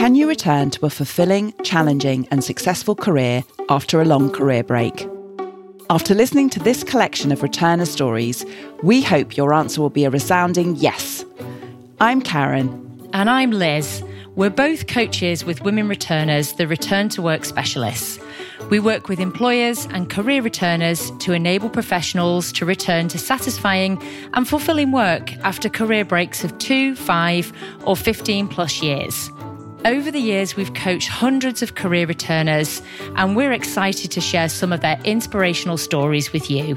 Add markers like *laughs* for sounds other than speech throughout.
Can you return to a fulfilling, challenging, and successful career after a long career break? After listening to this collection of returner stories, we hope your answer will be a resounding yes. I'm Karen. And I'm Liz. We're both coaches with Women Returners, the Return to Work Specialists. We work with employers and career returners to enable professionals to return to satisfying and fulfilling work after career breaks of two, five, or 15 plus years. Over the years, we've coached hundreds of career returners, and we're excited to share some of their inspirational stories with you.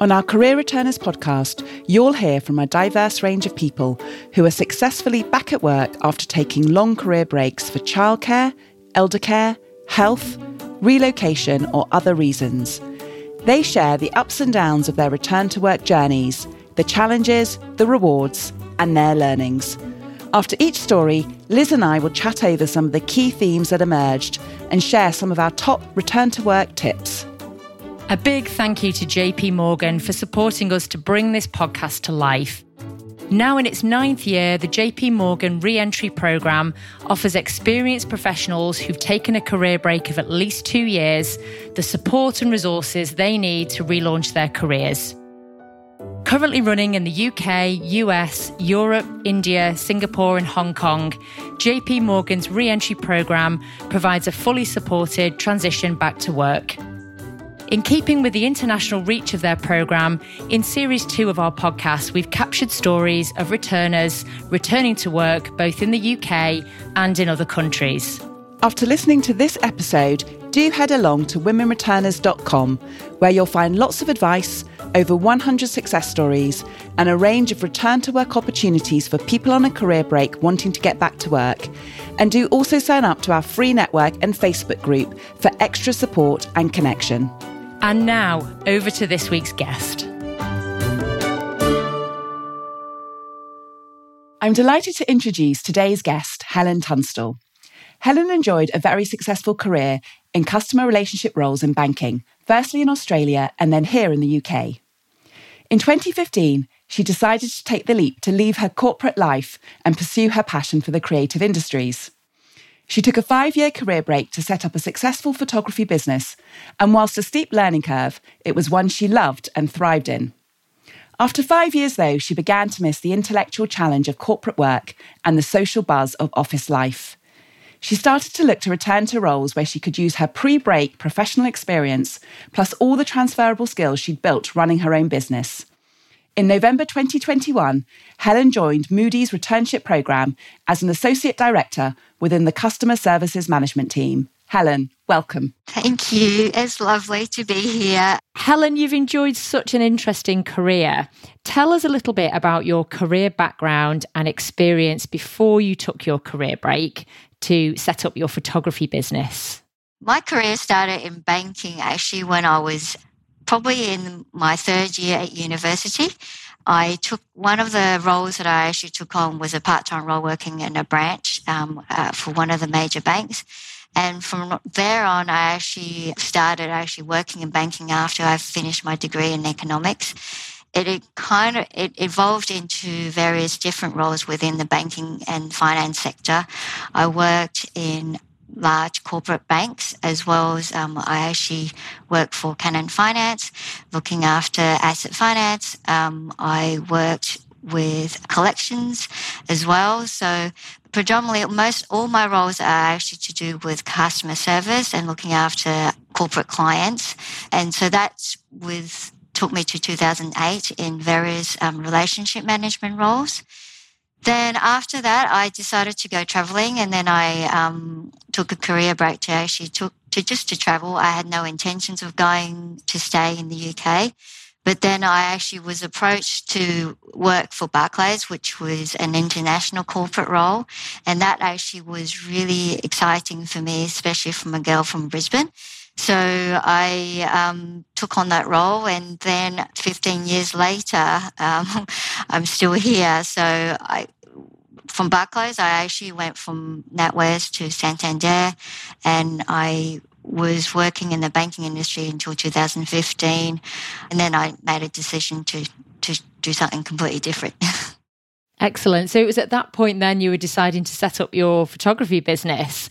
On our Career Returners podcast, you'll hear from a diverse range of people who are successfully back at work after taking long career breaks for childcare, elder care, health, relocation, or other reasons. They share the ups and downs of their return to work journeys, the challenges, the rewards, and their learnings. After each story, Liz and I will chat over some of the key themes that emerged and share some of our top return to work tips. A big thank you to JP Morgan for supporting us to bring this podcast to life. Now in its ninth year, the JP Morgan Reentry Programme offers experienced professionals who've taken a career break of at least two years the support and resources they need to relaunch their careers. Currently running in the UK, US, Europe, India, Singapore, and Hong Kong, JP Morgan's re-entry program provides a fully supported transition back to work. In keeping with the international reach of their program, in series two of our podcast, we've captured stories of returners returning to work both in the UK and in other countries. After listening to this episode, do head along to womenreturners.com, where you'll find lots of advice, over 100 success stories, and a range of return to work opportunities for people on a career break wanting to get back to work. And do also sign up to our free network and Facebook group for extra support and connection. And now, over to this week's guest. I'm delighted to introduce today's guest, Helen Tunstall. Helen enjoyed a very successful career in customer relationship roles in banking, firstly in Australia and then here in the UK. In 2015, she decided to take the leap to leave her corporate life and pursue her passion for the creative industries. She took a five year career break to set up a successful photography business, and whilst a steep learning curve, it was one she loved and thrived in. After five years, though, she began to miss the intellectual challenge of corporate work and the social buzz of office life. She started to look to return to roles where she could use her pre break professional experience, plus all the transferable skills she'd built running her own business. In November 2021, Helen joined Moody's returnship programme as an associate director within the customer services management team. Helen, welcome. Thank you. It's lovely to be here. Helen, you've enjoyed such an interesting career. Tell us a little bit about your career background and experience before you took your career break to set up your photography business? My career started in banking actually when I was probably in my third year at university. I took one of the roles that I actually took on was a part time role working in a branch um, uh, for one of the major banks. And from there on, I actually started actually working in banking after I finished my degree in economics it, it kind of it evolved into various different roles within the banking and finance sector. I worked in large corporate banks as well as um, I actually worked for Canon Finance, looking after asset finance. Um, I worked with collections as well. So predominantly most all my roles are actually to do with customer service and looking after corporate clients. And so that's with took me to 2008 in various um, relationship management roles. Then after that, I decided to go traveling, and then I um, took a career break to actually took to just to travel. I had no intentions of going to stay in the UK, but then I actually was approached to work for Barclays, which was an international corporate role, and that actually was really exciting for me, especially from a girl from Brisbane. So I um, took on that role, and then 15 years later, um, *laughs* I'm still here. So I, from Barclays, I actually went from NatWest to Santander, and I was working in the banking industry until 2015, and then I made a decision to to do something completely different. *laughs* Excellent. So it was at that point then you were deciding to set up your photography business.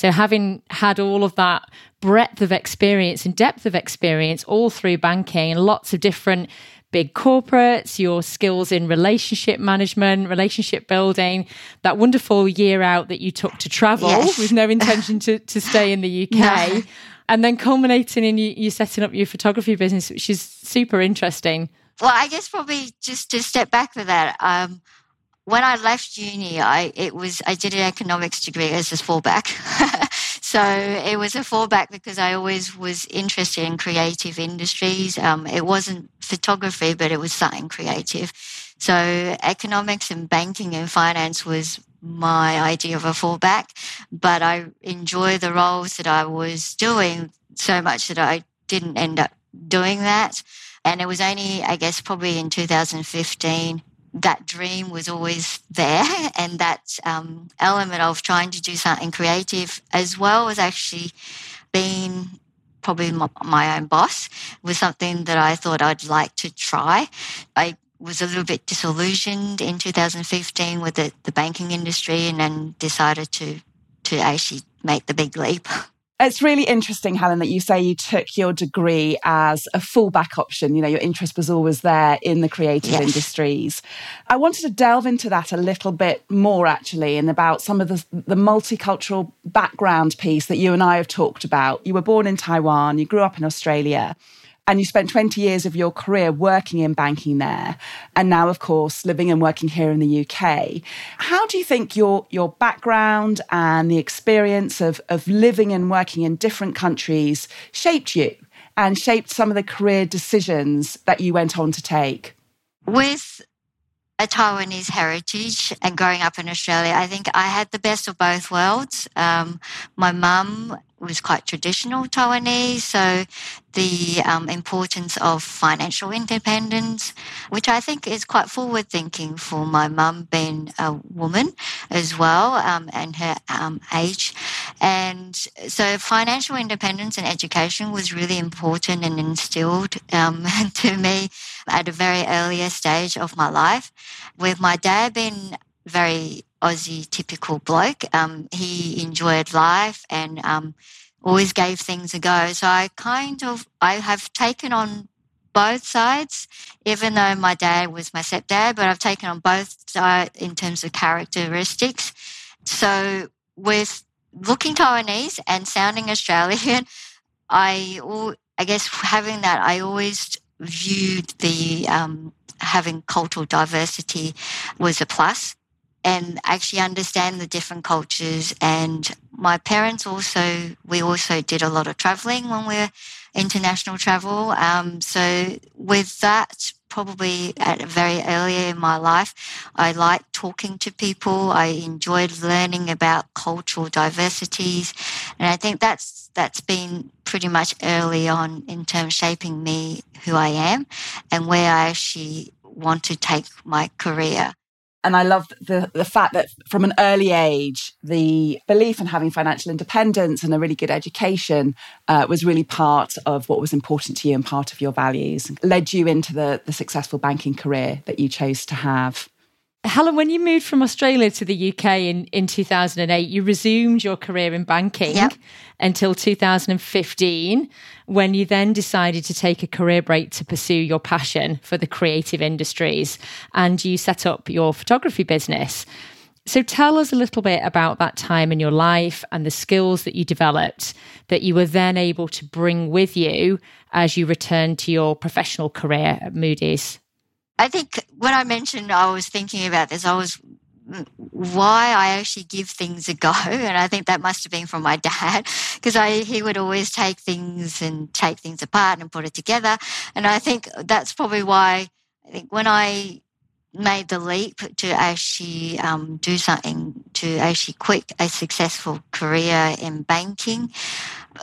So having had all of that breadth of experience and depth of experience all through banking and lots of different big corporates, your skills in relationship management, relationship building, that wonderful year out that you took to travel yes. with no intention to, to stay in the UK. *laughs* No. And then culminating in you, you setting up your photography business, which is super interesting. Well, I guess probably just to step back with that, um, when I left uni, I it was I did an economics degree as a fallback. *laughs* so it was a fallback because I always was interested in creative industries. Um, it wasn't photography, but it was something creative. So economics and banking and finance was my idea of a fallback, but I enjoy the roles that I was doing so much that I didn't end up doing that. And it was only, I guess, probably in 2015 that dream was always there *laughs* and that um, element of trying to do something creative as well as actually being probably my, my own boss was something that I thought I'd like to try. I was a little bit disillusioned in 2015 with the, the banking industry and then decided to to actually make the big leap. *laughs* It's really interesting, Helen, that you say you took your degree as a fallback option. You know, your interest was always there in the creative yes. industries. I wanted to delve into that a little bit more, actually, and about some of the, the multicultural background piece that you and I have talked about. You were born in Taiwan, you grew up in Australia and you spent 20 years of your career working in banking there and now of course living and working here in the UK how do you think your your background and the experience of of living and working in different countries shaped you and shaped some of the career decisions that you went on to take with a Taiwanese heritage and growing up in Australia, I think I had the best of both worlds. Um, my mum was quite traditional Taiwanese, so the um, importance of financial independence, which I think is quite forward thinking for my mum being a woman as well um, and her um, age. And so financial independence and education was really important and instilled um, *laughs* to me at a very earlier stage of my life. With my dad being very Aussie typical bloke. Um, he enjoyed life and um, always gave things a go. So I kind of I have taken on both sides, even though my dad was my stepdad, but I've taken on both sides in terms of characteristics. So with looking Taiwanese and sounding Australian, *laughs* I I guess having that I always viewed the um, having cultural diversity was a plus and actually understand the different cultures. And my parents also, we also did a lot of traveling when we were international travel. Um, so with that, probably at a very early in my life, I liked talking to people. I enjoyed learning about cultural diversities. And I think that's, that's been pretty much early on in terms shaping me who I am and where I actually want to take my career and I love the the fact that from an early age, the belief in having financial independence and a really good education uh, was really part of what was important to you and part of your values, led you into the the successful banking career that you chose to have. Helen, when you moved from Australia to the UK in, in 2008, you resumed your career in banking yep. until 2015, when you then decided to take a career break to pursue your passion for the creative industries and you set up your photography business. So tell us a little bit about that time in your life and the skills that you developed that you were then able to bring with you as you returned to your professional career at Moody's. I think when I mentioned I was thinking about this, I was why I actually give things a go, *laughs* and I think that must have been from my dad *laughs* because he would always take things and take things apart and put it together, and I think that's probably why I think when I made the leap to actually um, do something to actually quit a successful career in banking.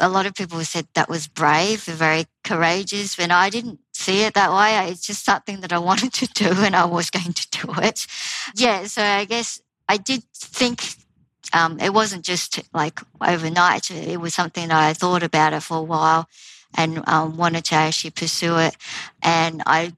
A lot of people said that was brave, very courageous, and I didn't see it that way. It's just something that I *laughs* wanted to do and I was going to do it. Yeah, so I guess I did think um, it wasn't just like overnight. It was something that I thought about it for a while and um, wanted to actually pursue it. And I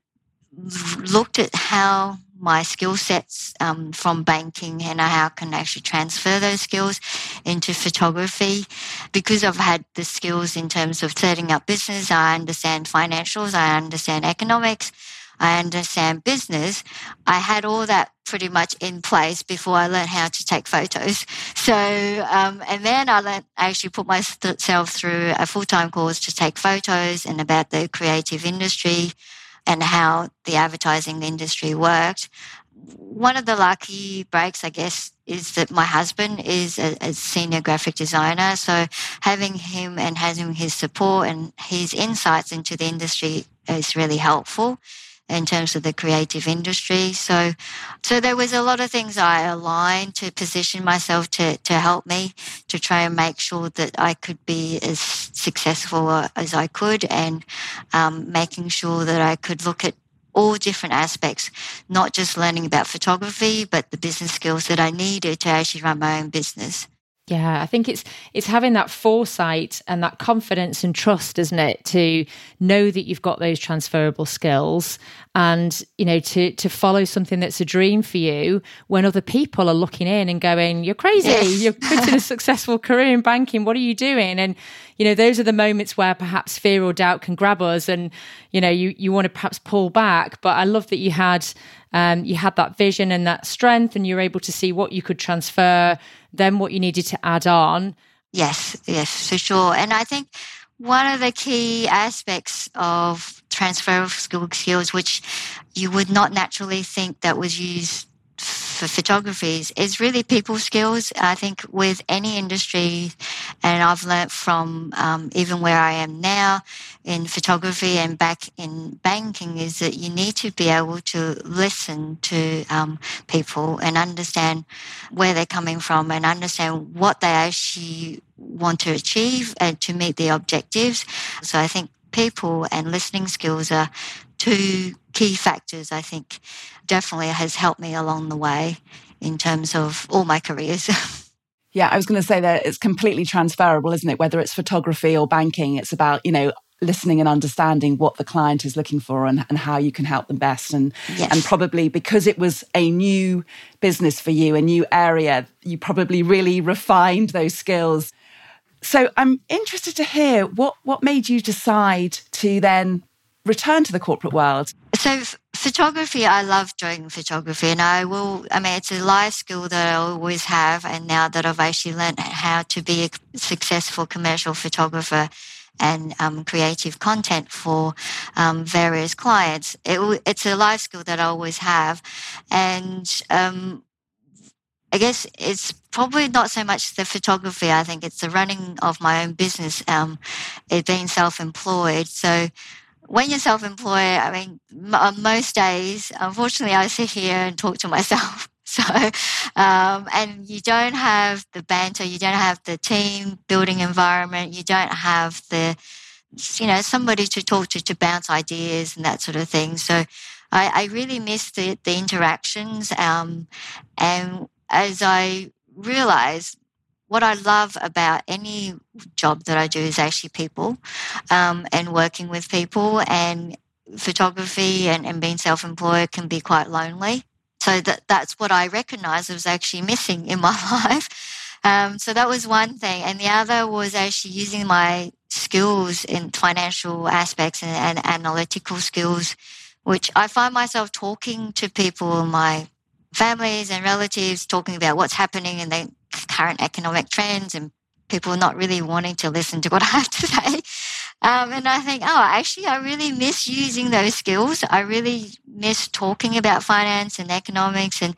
looked at how my skill sets um, from banking and how I can actually transfer those skills into photography. Because I've had the skills in terms of setting up business, I understand financials, I understand economics, I understand business. I had all that pretty much in place before I learned how to take photos. So, um, and then I learned, I actually put myself through a full time course to take photos and about the creative industry and how the advertising industry worked. One of the lucky breaks, I guess, is that my husband is a, a, senior graphic designer. So having him and having his support and his insights into the industry is really helpful in terms of the creative industry. So, so there was a lot of things I aligned to position myself to, to help me to try and make sure that I could be as successful as I could and um, making sure that I could look at all different aspects, not just learning about photography, but the business skills that I needed to actually run my own business. Yeah, I think it's it's having that foresight and that confidence and trust, isn't it, to know that you've got those transferable skills and you know to to follow something that's a dream for you when other people are looking in and going, "You're crazy! Yes. You're putting *laughs* a successful career in banking. What are you doing?" And you know, those are the moments where perhaps fear or doubt can grab us, and you know, you you want to perhaps pull back. But I love that you had um, you had that vision and that strength, and you're able to see what you could transfer then what you needed to add on. Yes, yes, for sure. And I think one of the key aspects of transfer of skills, which you would not naturally think that was used for photography is really people skills. I think with any industry, and I've learnt from um, even where I am now in photography and back in banking, is that you need to be able to listen to um, people and understand where they're coming from and understand what they actually want to achieve and to meet the objectives. So I think people and listening skills are two key factors I think definitely has helped me along the way in terms of all my careers. *laughs* yeah, I was going to say that it's completely transferable, isn't it? Whether it's photography or banking, it's about, you know, listening and understanding what the client is looking for and, and how you can help them best. And yes. and probably because it was a new business for you, a new area, you probably really refined those skills. So I'm interested to hear what what made you decide to then return to the corporate world? So, photography, I love doing photography, and I will, I mean, it's a life skill that I always have. And now that I've actually learned how to be a successful commercial photographer and um, creative content for um, various clients, it, it's a life skill that I always have. And um, I guess it's probably not so much the photography. I think it's the running of my own business, um, it being self-employed. So when you're self-employed, I mean, on most days, unfortunately, I sit here and talk to *laughs* myself. So, um, and you don't have the banter, you don't have the team building environment, you don't have the, you know, somebody to talk to to bounce ideas and that sort of thing. So, I, I really miss the the interactions. Um, and as I realized what I love about any job that I do is actually people um, and working with people. And photography and, and being self employed can be quite lonely. So that, that's what I recognized was actually missing in *laughs* my life. Um, so that was one thing. And the other was actually using my skills in financial aspects and, and analytical skills, which I find myself talking to people, my families and relatives, talking about what's happening and the current economic trends and people not really wanting to listen to what *laughs* I have to say. Um, and I think, oh, actually, I really miss using those skills. I really miss talking about finance and economics. And,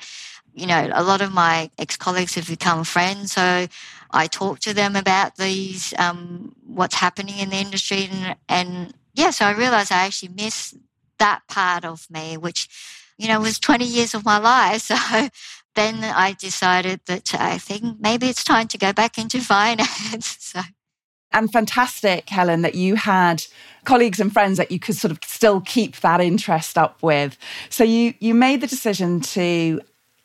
you know, a lot of my ex colleagues have become friends. So I talk to them about these, um, what's happening in the industry. And, and yeah, so I realized I actually miss that part of me, which, you know, was 20 years of my life. *laughs* So then I decided that I think maybe it's time to go back into *laughs* finance. so. And fantastic, Helen, that you had colleagues and friends that you could sort of still keep that interest up with. So you you made the decision to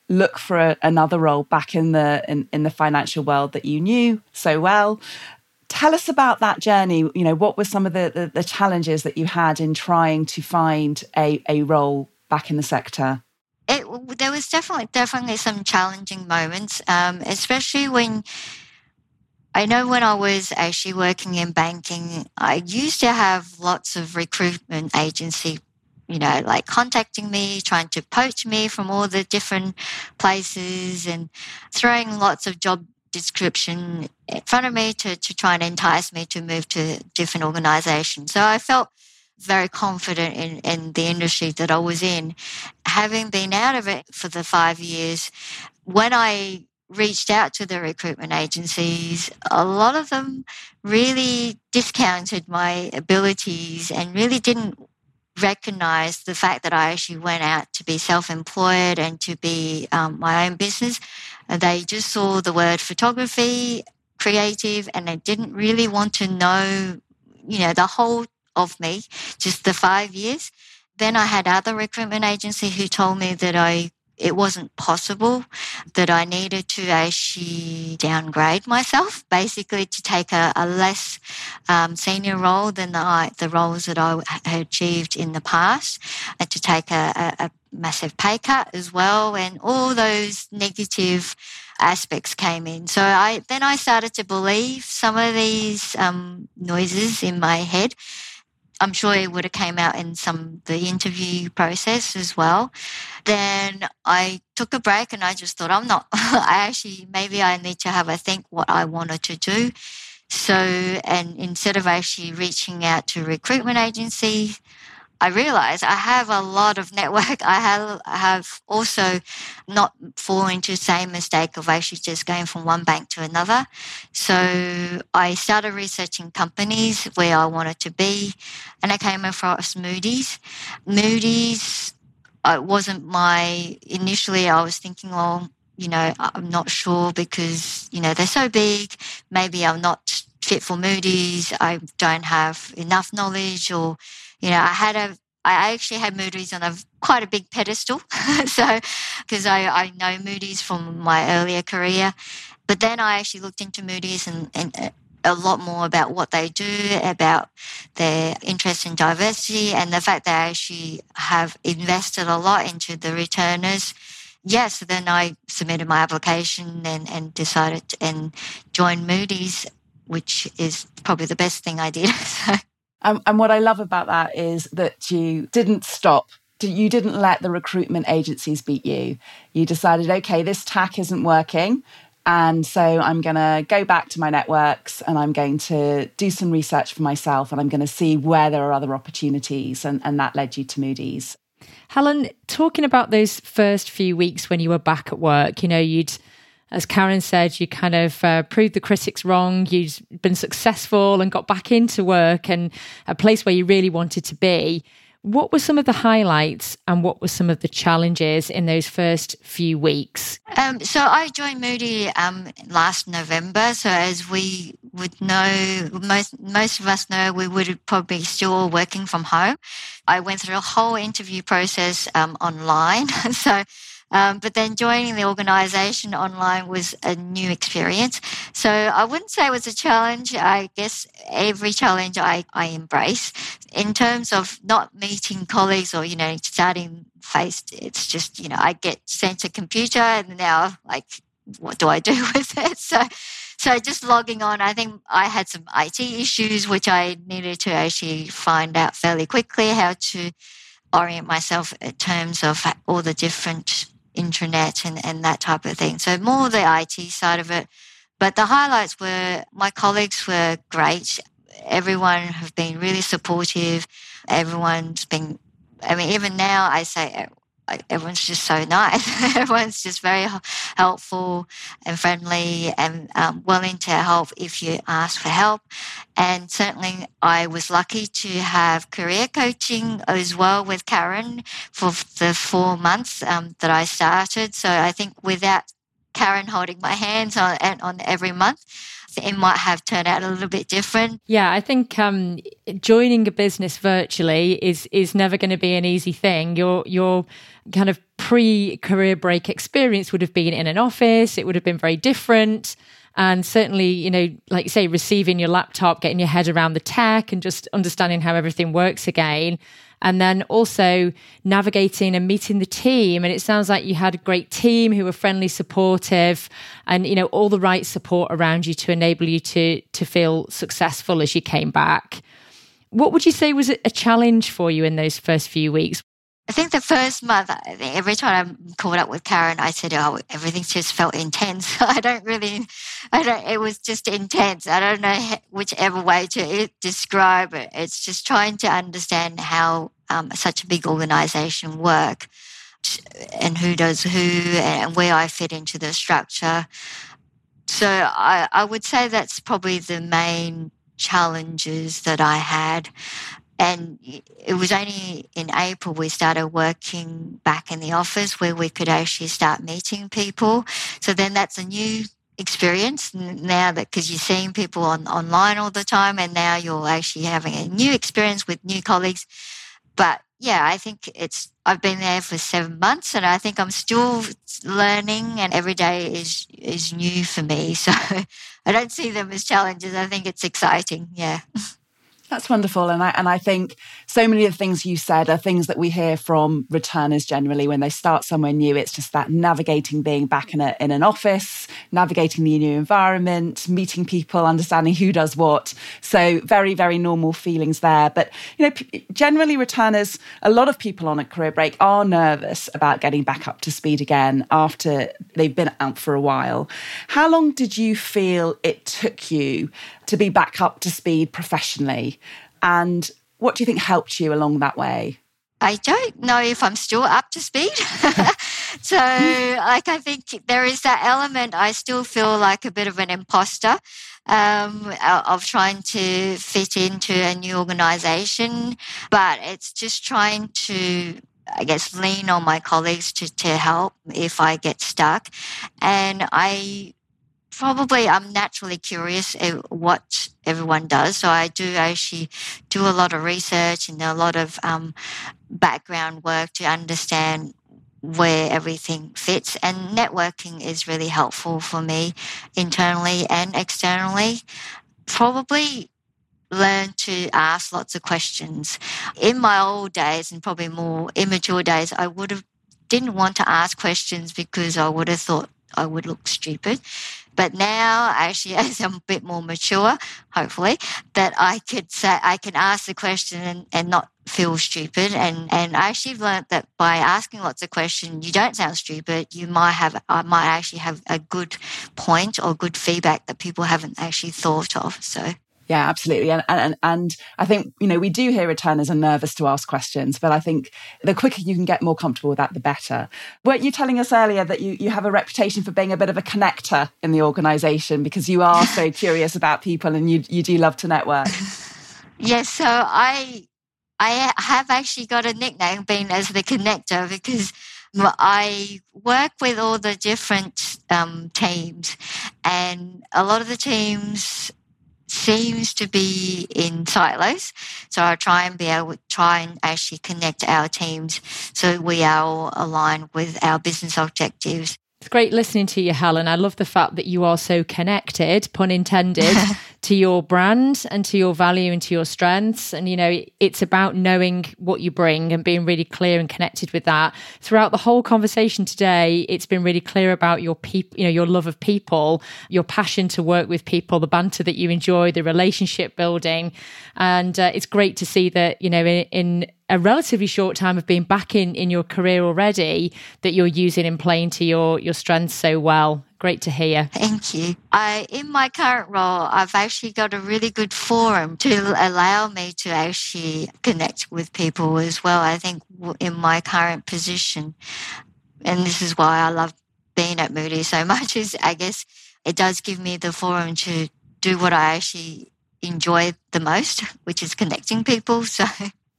look for a, another role back in the in, in the financial world that you knew so well. Tell us about that journey. You know, what were some of the, the, the challenges that you had in trying to find a, a role back in the sector? It, there was definitely definitely some challenging moments, um, especially when I know when I was actually working in banking, I used to have lots of recruitment agency, you know, like contacting me, trying to poach me from all the different places and throwing lots of job description in front of me to, to try and entice me to move to different organizations. So I felt very confident in, in the industry that I was in. Having been out of it for the five years, when I reached out to the recruitment agencies, a lot of them really discounted my abilities and really didn't recognize the fact that I actually went out to be self employed and to be um, my own business. They just saw the word photography, creative, and they didn't really want to know, you know, the whole of me, just the five years. Then I had other recruitment agency who told me that I it wasn't possible that I needed to actually downgrade myself, basically to take a, a less um, senior role than the, the roles that I had achieved in the past, and to take a, a, a massive pay cut as well, and all those negative aspects came in. So I then I started to believe some of these um, noises in my head I'm sure it would have came out in some the interview process as well. Then I took a break and I just thought I'm not. *laughs* I actually maybe I need to have a think what I wanted to do. So and instead of actually reaching out to recruitment agency, I realized I have a lot of network. *laughs* I have I have also not fallen into the same mistake of actually just going from one bank to another. So I started researching companies where I wanted to be, and I came across Moody's. Moody's uh, wasn't my initially. I was thinking, well, you know, I'm not sure because you know they're so big. Maybe I'm not fit for Moody's. I don't have enough knowledge or you know, I had a, I actually had Moody's on a quite a big pedestal. *laughs* so, because I, I know Moody's from my earlier career. But then I actually looked into Moody's and, and uh, a lot more about what they do, about their interest in diversity, and the fact that they actually have invested a lot into the returners. Yes, yeah, so then I submitted my application and, and decided to, and joined Moody's, which is probably the best thing I did. *laughs* so. Um, and what I love about that is that you didn't stop. You didn't let the recruitment agencies beat you. You decided, okay, this tack isn't working. And so I'm going to go back to my networks and I'm going to do some research for myself and I'm going to see where there are other opportunities. And, and that led you to Moody's. Helen, talking about those first few weeks when you were back at work, you know, you'd as Karen said, you kind of uh, proved the critics wrong. You've been successful and got back into work and a place where you really wanted to be. What were some of the highlights and what were some of the challenges in those first few weeks? Um, so I joined Moody um, last November. So as we would know, most most of us know, we would probably still working from home. I went through a whole interview process um, online. *laughs* so um, but then joining the organization online was a new experience. So I wouldn't say it was a challenge. I guess every challenge I, I embrace. In terms of not meeting colleagues or, you know, starting face, it's just, you know, I get sent a computer and now like, what do I do *laughs* with it? So, so just logging on, I think I had some IT issues, which I needed to actually find out fairly quickly how to orient myself in terms of all the different intranet and, and that type of thing. So more the IT side of it. But the highlights were my colleagues were great. Everyone have been really supportive. Everyone's been, I mean, even now I say everyone's just so nice. *laughs* everyone's just very helpful and friendly and um, willing to help if you ask for help. And certainly, I was lucky to have career coaching as well with Karen for the four months um, that I started. So I think without Karen holding my hands on on every month, it might have turned out a little bit different. Yeah, I think um, joining a business virtually is is never going to be an easy thing. Your your kind of pre career break experience would have been in an office. It would have been very different. And certainly, you know, like you say, receiving your laptop, getting your head around the tech and just understanding how everything works again. And then also navigating and meeting the team. And it sounds like you had a great team who were friendly, supportive, and, you know, all the right support around you to enable you to, to feel successful as you came back. What would you say was a challenge for you in those first few weeks? I think the first month, every time I caught up with Karen, I said, "Oh, everything just felt intense." *laughs* I don't really, I don't. It was just intense. I don't know whichever way to describe it. It's just trying to understand how um, such a big organization work, and who does who, and where I fit into the structure. So I, I would say that's probably the main challenges that I had. And it was only in April we started working back in the office where we could actually start meeting people. So then that's a new experience now that because you're seeing people on online all the time and now you're actually having a new experience with new colleagues. But yeah, I think it's I've been there for seven months and I think I'm still learning and every day is is new for me. *laughs* So I don't see them as challenges. I think it's exciting. Yeah. *laughs* That's wonderful. And I, and I think so many of the things you said are things that we hear from returners generally when they start somewhere new. It's just that navigating being back in, a, in an office, navigating the new environment, meeting people, understanding who does what. So very, very normal feelings there. But, you know, generally returners, a lot of people on a career break are nervous about getting back up to speed again after they've been out for a while. How long did you feel it took you to be back up to speed professionally? And what do you think helped you along that way? I don't know if I'm still up to speed. *laughs* so, like, I think there is that element. I still feel like a bit of an imposter um, of trying to fit into a new organization, but it's just trying to I guess lean on my colleagues to, to help if I get stuck. And I probably I'm naturally curious what everyone does. So I do actually do a lot of research and a lot of um, background work to understand where everything fits. And networking is really helpful for me internally and externally. Probably learn to ask lots of questions. In my old days and probably more immature days, I would have didn't want to ask questions because I would have thought I would look stupid. But now, actually, *laughs* as I'm a bit more mature, hopefully, that I could say, I can ask the question and, and not feel stupid. And, and I actually learned that by asking lots of questions, you don't sound stupid. You might have, I might actually have a good point or good feedback that people haven't actually thought of. So yeah, absolutely. And, and, and I think, you know, we do hear returners are nervous to ask questions, but I think the quicker you can get more comfortable with that, the better. Weren't you telling us earlier that you, you have a reputation for being a bit of a connector in the organization because you are so *laughs* curious about people and you, you do love to network? *laughs* Yes. So I, I have actually got a nickname being as the connector because I work with all the different um, teams, and a lot of the teams seems to be in silos. So I try and be able try and actually connect our teams so we are all aligned with our business objectives. It's great listening to you, Helen. I love the fact that you are so connected, pun intended, *laughs* to your brand and to your value and to your strengths. And, you know, it's about knowing what you bring and being really clear and connected with that. Throughout the whole conversation today, it's been really clear about your people, you know, your love of people, your passion to work with people, the banter that you enjoy, the relationship building. And uh, it's great to see that, you know, in, in a relatively short time of being back in in your career already that you're using and playing to your your strengths so well great to hear. Thank you. I in my current role i've actually got a really good forum to allow me to actually connect with people as well i think in my current position. And this is why i love being at moody so *laughs* much is i guess it does give me the forum to do what i actually enjoy the most which is connecting people. *laughs* So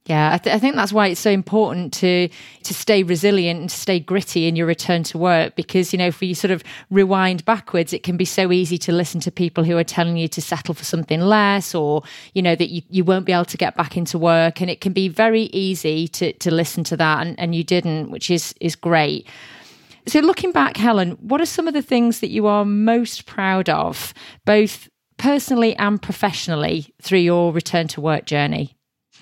yeah, I, th- I, think that's why it's so important to to stay resilient and to stay gritty in your return to work because you know if we sort of rewind backwards, it can be so easy to listen to people who are telling you to settle for something less or you know that you, you won't be able to get back into work, and it can be very easy to to listen to that, and, and you didn't, which is is great. So, looking back, Helen, what are some of the things that you are most proud of, both personally and professionally, through your return to work journey?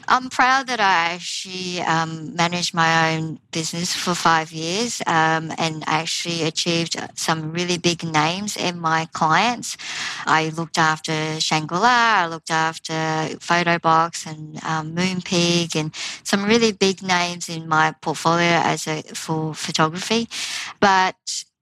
I'm proud that I actually um, managed my own business for five years um, and actually achieved some really big names in my clients. I looked after Shangri-La, I looked after Photobox and um, Moonpig and some really big names in my portfolio as a, for photography. But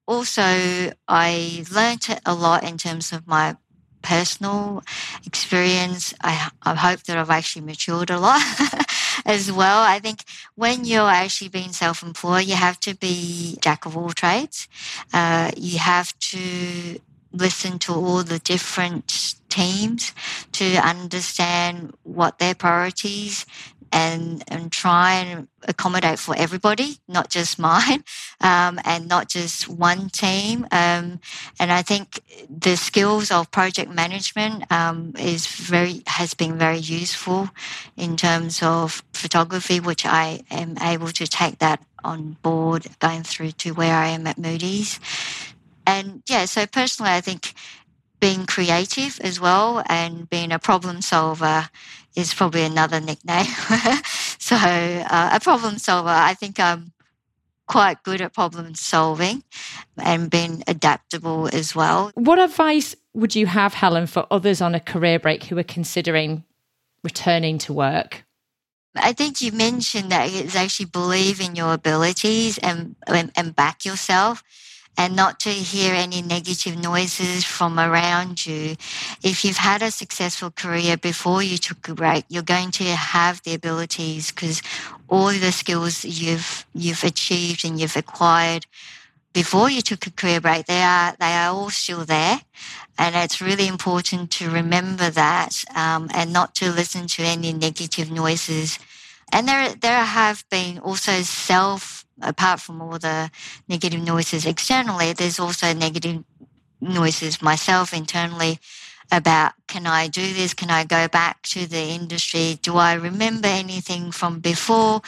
also I learned a lot in terms of my personal experience. I, I hope that I've actually matured a lot *laughs* as well. I think when you're actually being self-employed, you have to be jack of all trades. Uh, you have to listen to all the different teams to understand what their priorities and and try and accommodate for everybody, not just *laughs* mine, um, and not just one team. Um, and I think the skills of project management um, is very has been very useful in terms of photography, which I am able to take that on board going through to where I am at Moody's. And yeah, so personally, I think being creative as well and being a problem solver is probably another nickname. *laughs* so uh, a problem solver, I think I'm quite good at problem solving and being adaptable as well. What advice would you have, Helen, for others on a career break who are considering returning to work? I think you mentioned that it's actually believe in your abilities and, and, and back yourself and not to hear any negative noises from around you. If you've had a successful career before you took a break, you're going to have the abilities because all the skills you've you've achieved and you've acquired before you took a career break, they are they are all still there, and it's really important to remember that um, and not to listen to any negative noises. And there there have been also self apart from all the negative noises externally, there's also negative noises myself internally about can I do this? Can I go back to the industry? Do I remember anything from before?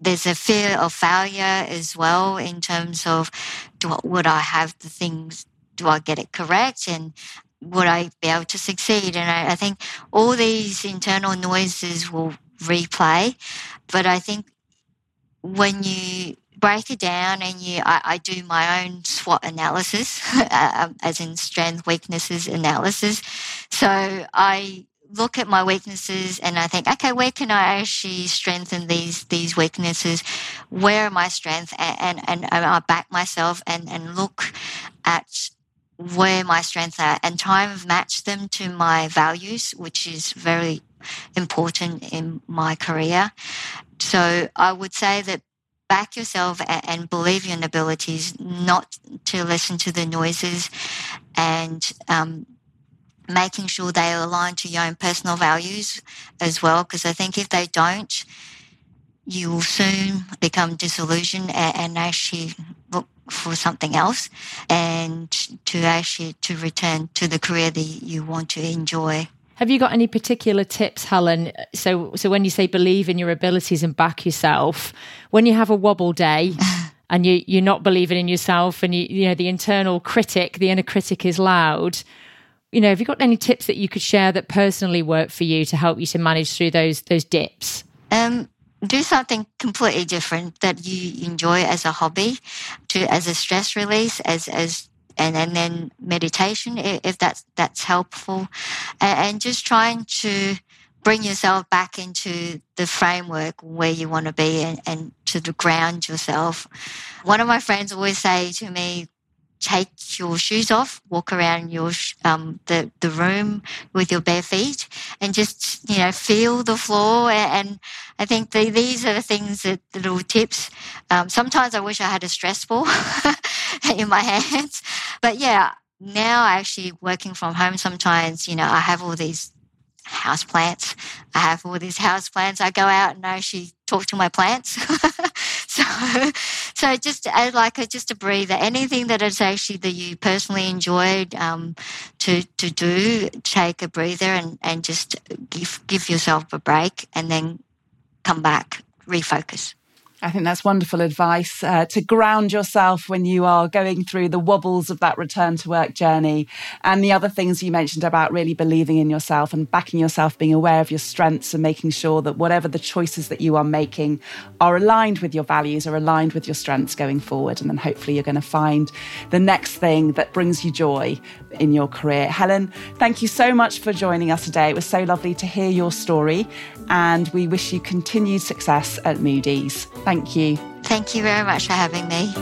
There's a fear of failure as well in terms of do, would I have the things? Do I get it correct? And would I be able to succeed? And I, I think all these internal noises will replay. But I think when you break it down and you I, I do my own SWOT analysis, *laughs* um, as in strength weaknesses analysis. So I look at my weaknesses and I think, okay, where can I actually strengthen these these weaknesses? Where are my strengths? And and, and I back myself and and look at where my strengths are and try and match them to my values, which is very important in my career. So I would say that back yourself and, believe your abilities, not to listen to the noises and um, making sure they align to your own personal values as well. Because I think if they don't, you will soon become disillusioned and actually look for something else and to actually to return to the career that you want to enjoy. Have you got any particular tips, Helen? So, so when you say believe in your abilities and back yourself, when you have a wobble day *laughs* and you you're not believing in yourself, and you you know the internal critic, the inner critic is loud. You know, have you got any tips that you could share that personally work for you to help you to manage through those those dips? Um, do something completely different that you enjoy as a hobby, to as a stress release, as as and, and then meditation if that's that's helpful and, and just trying to bring yourself back into the framework where you want to be and, and to ground yourself one of my friends always say to me take your shoes off, walk around your um, the the room with your bare feet, and just you know feel the floor. And I think the, these are the things that the little tips. Um, sometimes I wish I had a stress ball *laughs* *laughs* in my hands, but yeah. Now I actually working from home, sometimes you know I have all these house plants. I have all these house plants. I go out and I actually talk to my plants. *laughs* so, so just I like a, just a breather. Anything that is actually that you personally enjoyed um, to to do, take a breather and and just give give yourself a break, and then come back, refocus. I think that's wonderful advice uh, to ground yourself when you are going through the wobbles of that return to work journey. And the other things you mentioned about really believing in yourself and backing yourself, being aware of your strengths and making sure that whatever the choices that you are making are aligned with your values, are aligned with your strengths going forward. And then hopefully you're going to find the next thing that brings you joy in your career. Helen, thank you so much for joining us today. It was so lovely to hear your story. And we wish you continued success at Moody's. Thank you. Thank you very much for having me.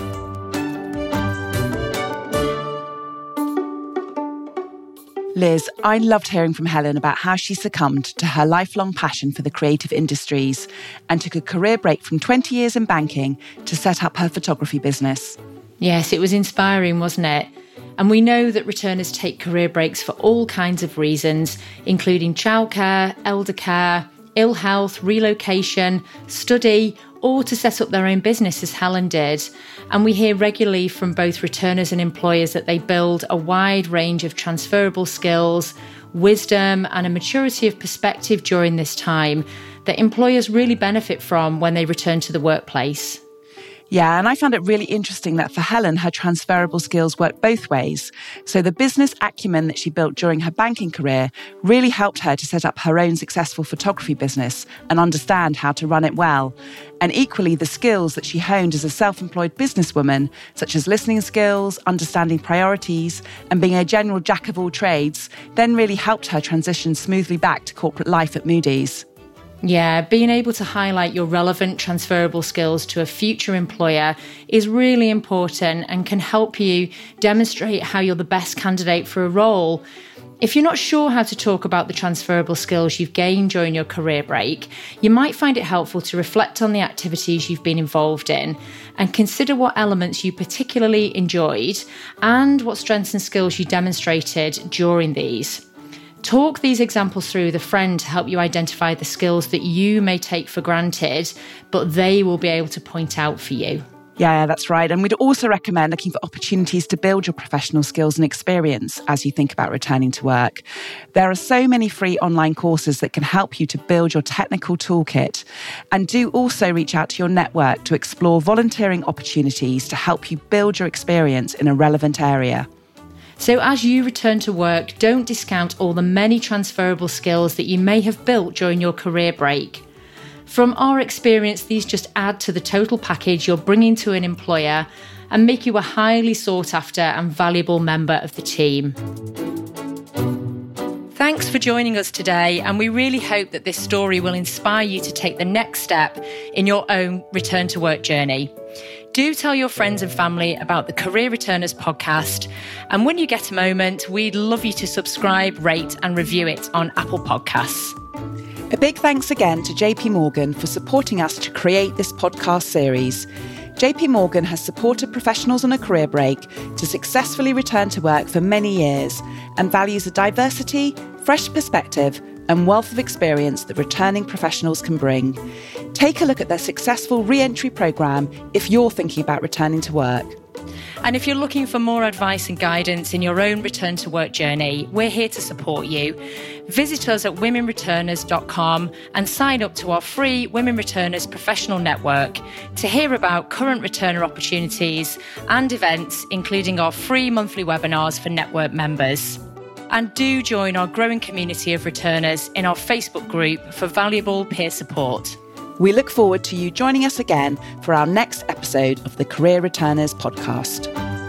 Liz, I loved hearing from Helen about how she succumbed to her lifelong passion for the creative industries and took a career break from 20 years in banking to set up her photography business. Yes, it was inspiring, wasn't it? And we know that returners take career breaks for all kinds of reasons, including childcare, elder care, ill health, relocation, study, or to set up their own business, as Helen did. And we hear regularly from both returners and employers that they build a wide range of transferable skills, wisdom, and a maturity of perspective during this time that employers really benefit from when they return to the workplace. Yeah, and I found it really interesting that for Helen, her transferable skills work both ways. So the business acumen that she built during her banking career really helped her to set up her own successful photography business and understand how to run it well. And equally, the skills that she honed as a self employed businesswoman, such as listening skills, understanding priorities, and being a general jack of all trades, then really helped her transition smoothly back to corporate life at Moody's. Yeah, being able to highlight your relevant transferable skills to a future employer is really important and can help you demonstrate how you're the best candidate for a role. If you're not sure how to talk about the transferable skills you've gained during your career break, you might find it helpful to reflect on the activities you've been involved in and consider what elements you particularly enjoyed and what strengths and skills you demonstrated during these. Talk these examples through with a friend to help you identify the skills that you may take for granted, but they will be able to point out for you. Yeah, that's right. And we'd also recommend looking for opportunities to build your professional skills and experience as you think about returning to work. There are so many free online courses that can help you to build your technical toolkit. And do also reach out to your network to explore volunteering opportunities to help you build your experience in a relevant area. So, as you return to work, don't discount all the many transferable skills that you may have built during your career break. From our experience, these just add to the total package you're bringing to an employer and make you a highly sought after and valuable member of the team. Thanks for joining us today, and we really hope that this story will inspire you to take the next step in your own return to work journey. Do tell your friends and family about the Career Returners podcast. And when you get a moment, we'd love you to subscribe, rate, and review it on Apple Podcasts. A big thanks again to JP Morgan for supporting us to create this podcast series. JP Morgan has supported professionals on a career break to successfully return to work for many years and values a diversity, fresh perspective, and wealth of experience that returning professionals can bring. Take a look at their successful re entry programme if you're thinking about returning to work. And if you're looking for more advice and guidance in your own return to work journey, we're here to support you. Visit us at womenreturners.com and sign up to our free Women Returners professional network to hear about current returner opportunities and events, including our free monthly webinars for network members and do join our growing community of returners in our Facebook group for valuable peer support. We look forward to you joining us again for our next episode of the Career Returners podcast.